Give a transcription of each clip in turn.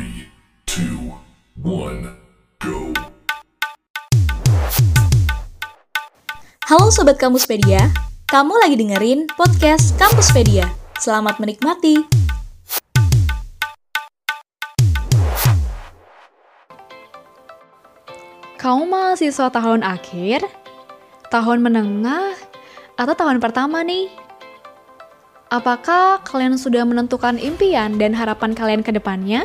Three, two, one, go. Halo Sobat Kampuspedia, kamu lagi dengerin podcast Kampuspedia. Selamat menikmati. Kamu mahasiswa tahun akhir, tahun menengah, atau tahun pertama nih? Apakah kalian sudah menentukan impian dan harapan kalian ke depannya?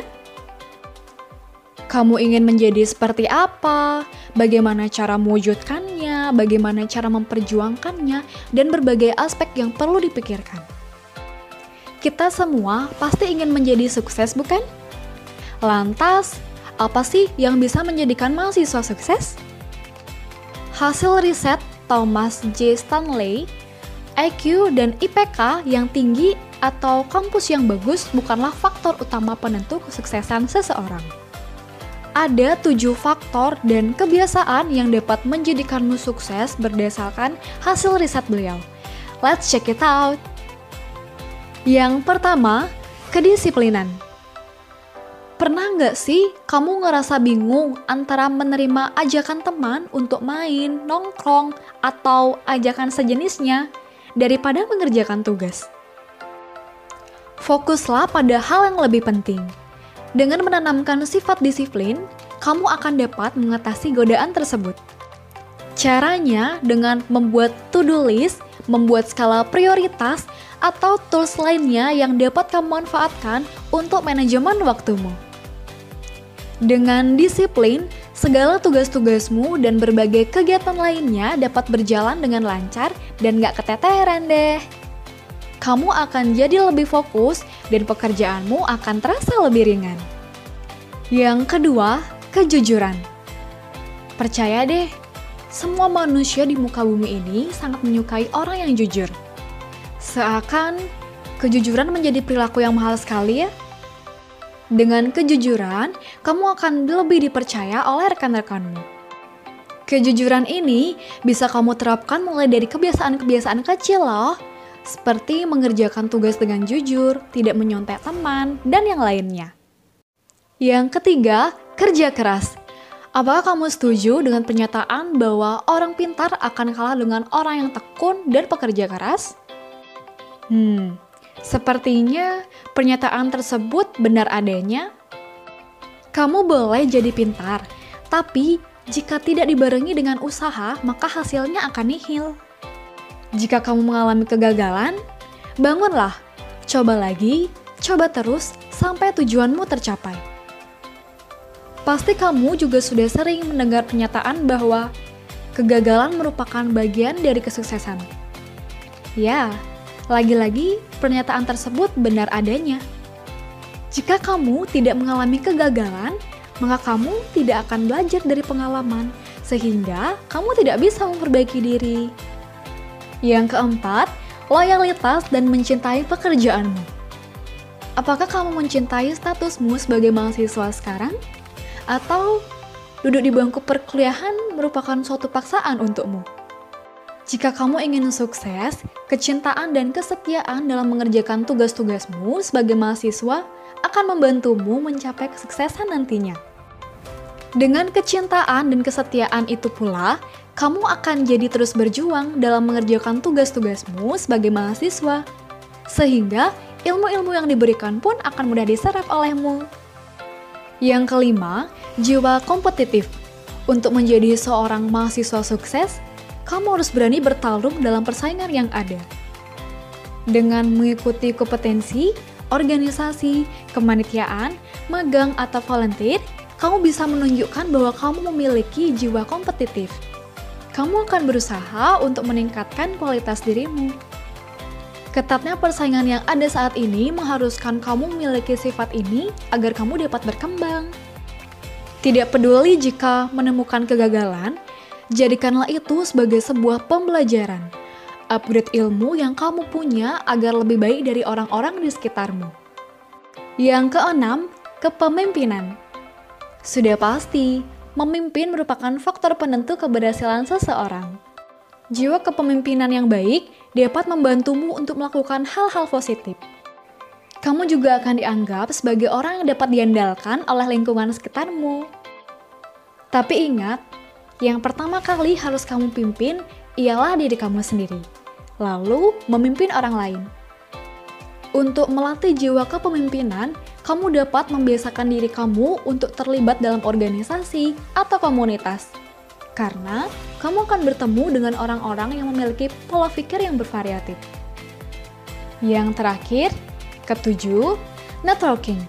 Kamu ingin menjadi seperti apa? Bagaimana cara mewujudkannya? Bagaimana cara memperjuangkannya? Dan berbagai aspek yang perlu dipikirkan. Kita semua pasti ingin menjadi sukses, bukan? Lantas, apa sih yang bisa menjadikan mahasiswa sukses? Hasil riset Thomas J. Stanley, IQ dan IPK yang tinggi atau kampus yang bagus bukanlah faktor utama penentu kesuksesan seseorang. Ada tujuh faktor dan kebiasaan yang dapat menjadikanmu sukses berdasarkan hasil riset beliau. Let's check it out. Yang pertama, kedisiplinan. Pernah nggak sih kamu ngerasa bingung antara menerima ajakan teman untuk main, nongkrong, atau ajakan sejenisnya daripada mengerjakan tugas? Fokuslah pada hal yang lebih penting. Dengan menanamkan sifat disiplin, kamu akan dapat mengatasi godaan tersebut. Caranya dengan membuat to-do list, membuat skala prioritas, atau tools lainnya yang dapat kamu manfaatkan untuk manajemen waktumu. Dengan disiplin, segala tugas-tugasmu dan berbagai kegiatan lainnya dapat berjalan dengan lancar dan gak keteteran deh. Kamu akan jadi lebih fokus dan pekerjaanmu akan terasa lebih ringan. Yang kedua, kejujuran. Percaya deh, semua manusia di muka bumi ini sangat menyukai orang yang jujur. Seakan kejujuran menjadi perilaku yang mahal sekali ya. Dengan kejujuran, kamu akan lebih dipercaya oleh rekan-rekanmu. Kejujuran ini bisa kamu terapkan mulai dari kebiasaan-kebiasaan kecil loh, seperti mengerjakan tugas dengan jujur, tidak menyontek teman, dan yang lainnya. Yang ketiga, kerja keras. Apakah kamu setuju dengan pernyataan bahwa orang pintar akan kalah dengan orang yang tekun dan pekerja keras? Hmm, Sepertinya pernyataan tersebut benar adanya. Kamu boleh jadi pintar, tapi jika tidak dibarengi dengan usaha, maka hasilnya akan nihil. Jika kamu mengalami kegagalan, bangunlah, coba lagi, coba terus sampai tujuanmu tercapai. Pasti kamu juga sudah sering mendengar pernyataan bahwa kegagalan merupakan bagian dari kesuksesan. Ya, lagi-lagi, pernyataan tersebut benar adanya. Jika kamu tidak mengalami kegagalan, maka kamu tidak akan belajar dari pengalaman, sehingga kamu tidak bisa memperbaiki diri. Yang keempat, loyalitas dan mencintai pekerjaanmu. Apakah kamu mencintai statusmu sebagai mahasiswa sekarang? Atau duduk di bangku perkuliahan merupakan suatu paksaan untukmu? Jika kamu ingin sukses, kecintaan dan kesetiaan dalam mengerjakan tugas-tugasmu sebagai mahasiswa akan membantumu mencapai kesuksesan nantinya. Dengan kecintaan dan kesetiaan itu pula, kamu akan jadi terus berjuang dalam mengerjakan tugas-tugasmu sebagai mahasiswa, sehingga ilmu-ilmu yang diberikan pun akan mudah diserap olehmu. Yang kelima, jiwa kompetitif. Untuk menjadi seorang mahasiswa sukses, kamu harus berani bertarung dalam persaingan yang ada. Dengan mengikuti kompetensi, organisasi, kemanitiaan, magang, atau volunteer, kamu bisa menunjukkan bahwa kamu memiliki jiwa kompetitif. Kamu akan berusaha untuk meningkatkan kualitas dirimu. Ketatnya persaingan yang ada saat ini mengharuskan kamu memiliki sifat ini agar kamu dapat berkembang. Tidak peduli jika menemukan kegagalan, Jadikanlah itu sebagai sebuah pembelajaran. Upgrade ilmu yang kamu punya agar lebih baik dari orang-orang di sekitarmu. Yang keenam, kepemimpinan. Sudah pasti, memimpin merupakan faktor penentu keberhasilan seseorang. Jiwa kepemimpinan yang baik dapat membantumu untuk melakukan hal-hal positif. Kamu juga akan dianggap sebagai orang yang dapat diandalkan oleh lingkungan sekitarmu. Tapi ingat, yang pertama kali harus kamu pimpin ialah diri kamu sendiri, lalu memimpin orang lain. Untuk melatih jiwa kepemimpinan, kamu dapat membiasakan diri kamu untuk terlibat dalam organisasi atau komunitas. Karena kamu akan bertemu dengan orang-orang yang memiliki pola pikir yang bervariatif. Yang terakhir, ketujuh, networking.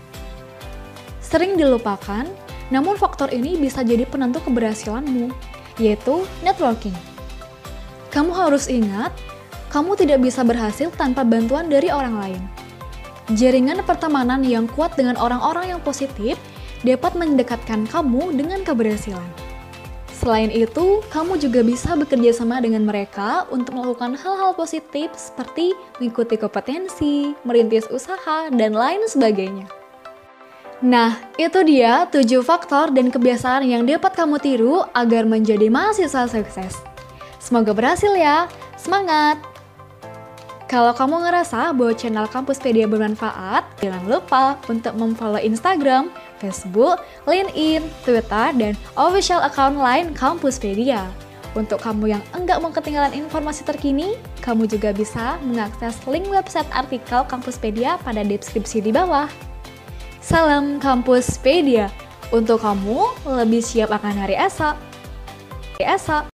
Sering dilupakan, namun faktor ini bisa jadi penentu keberhasilanmu, yaitu networking. Kamu harus ingat, kamu tidak bisa berhasil tanpa bantuan dari orang lain. Jaringan pertemanan yang kuat dengan orang-orang yang positif dapat mendekatkan kamu dengan keberhasilan. Selain itu, kamu juga bisa bekerja sama dengan mereka untuk melakukan hal-hal positif seperti mengikuti kompetensi, merintis usaha, dan lain sebagainya. Nah, itu dia 7 faktor dan kebiasaan yang dapat kamu tiru agar menjadi mahasiswa sukses. Semoga berhasil ya. Semangat! Kalau kamu ngerasa bahwa channel Kampuspedia bermanfaat, jangan lupa untuk memfollow Instagram, Facebook, LinkedIn, Twitter, dan official account lain Kampuspedia. Untuk kamu yang enggak mau ketinggalan informasi terkini, kamu juga bisa mengakses link website artikel Kampuspedia pada deskripsi di bawah. Salam Kampuspedia, untuk kamu lebih siap akan hari esok. Hari esok.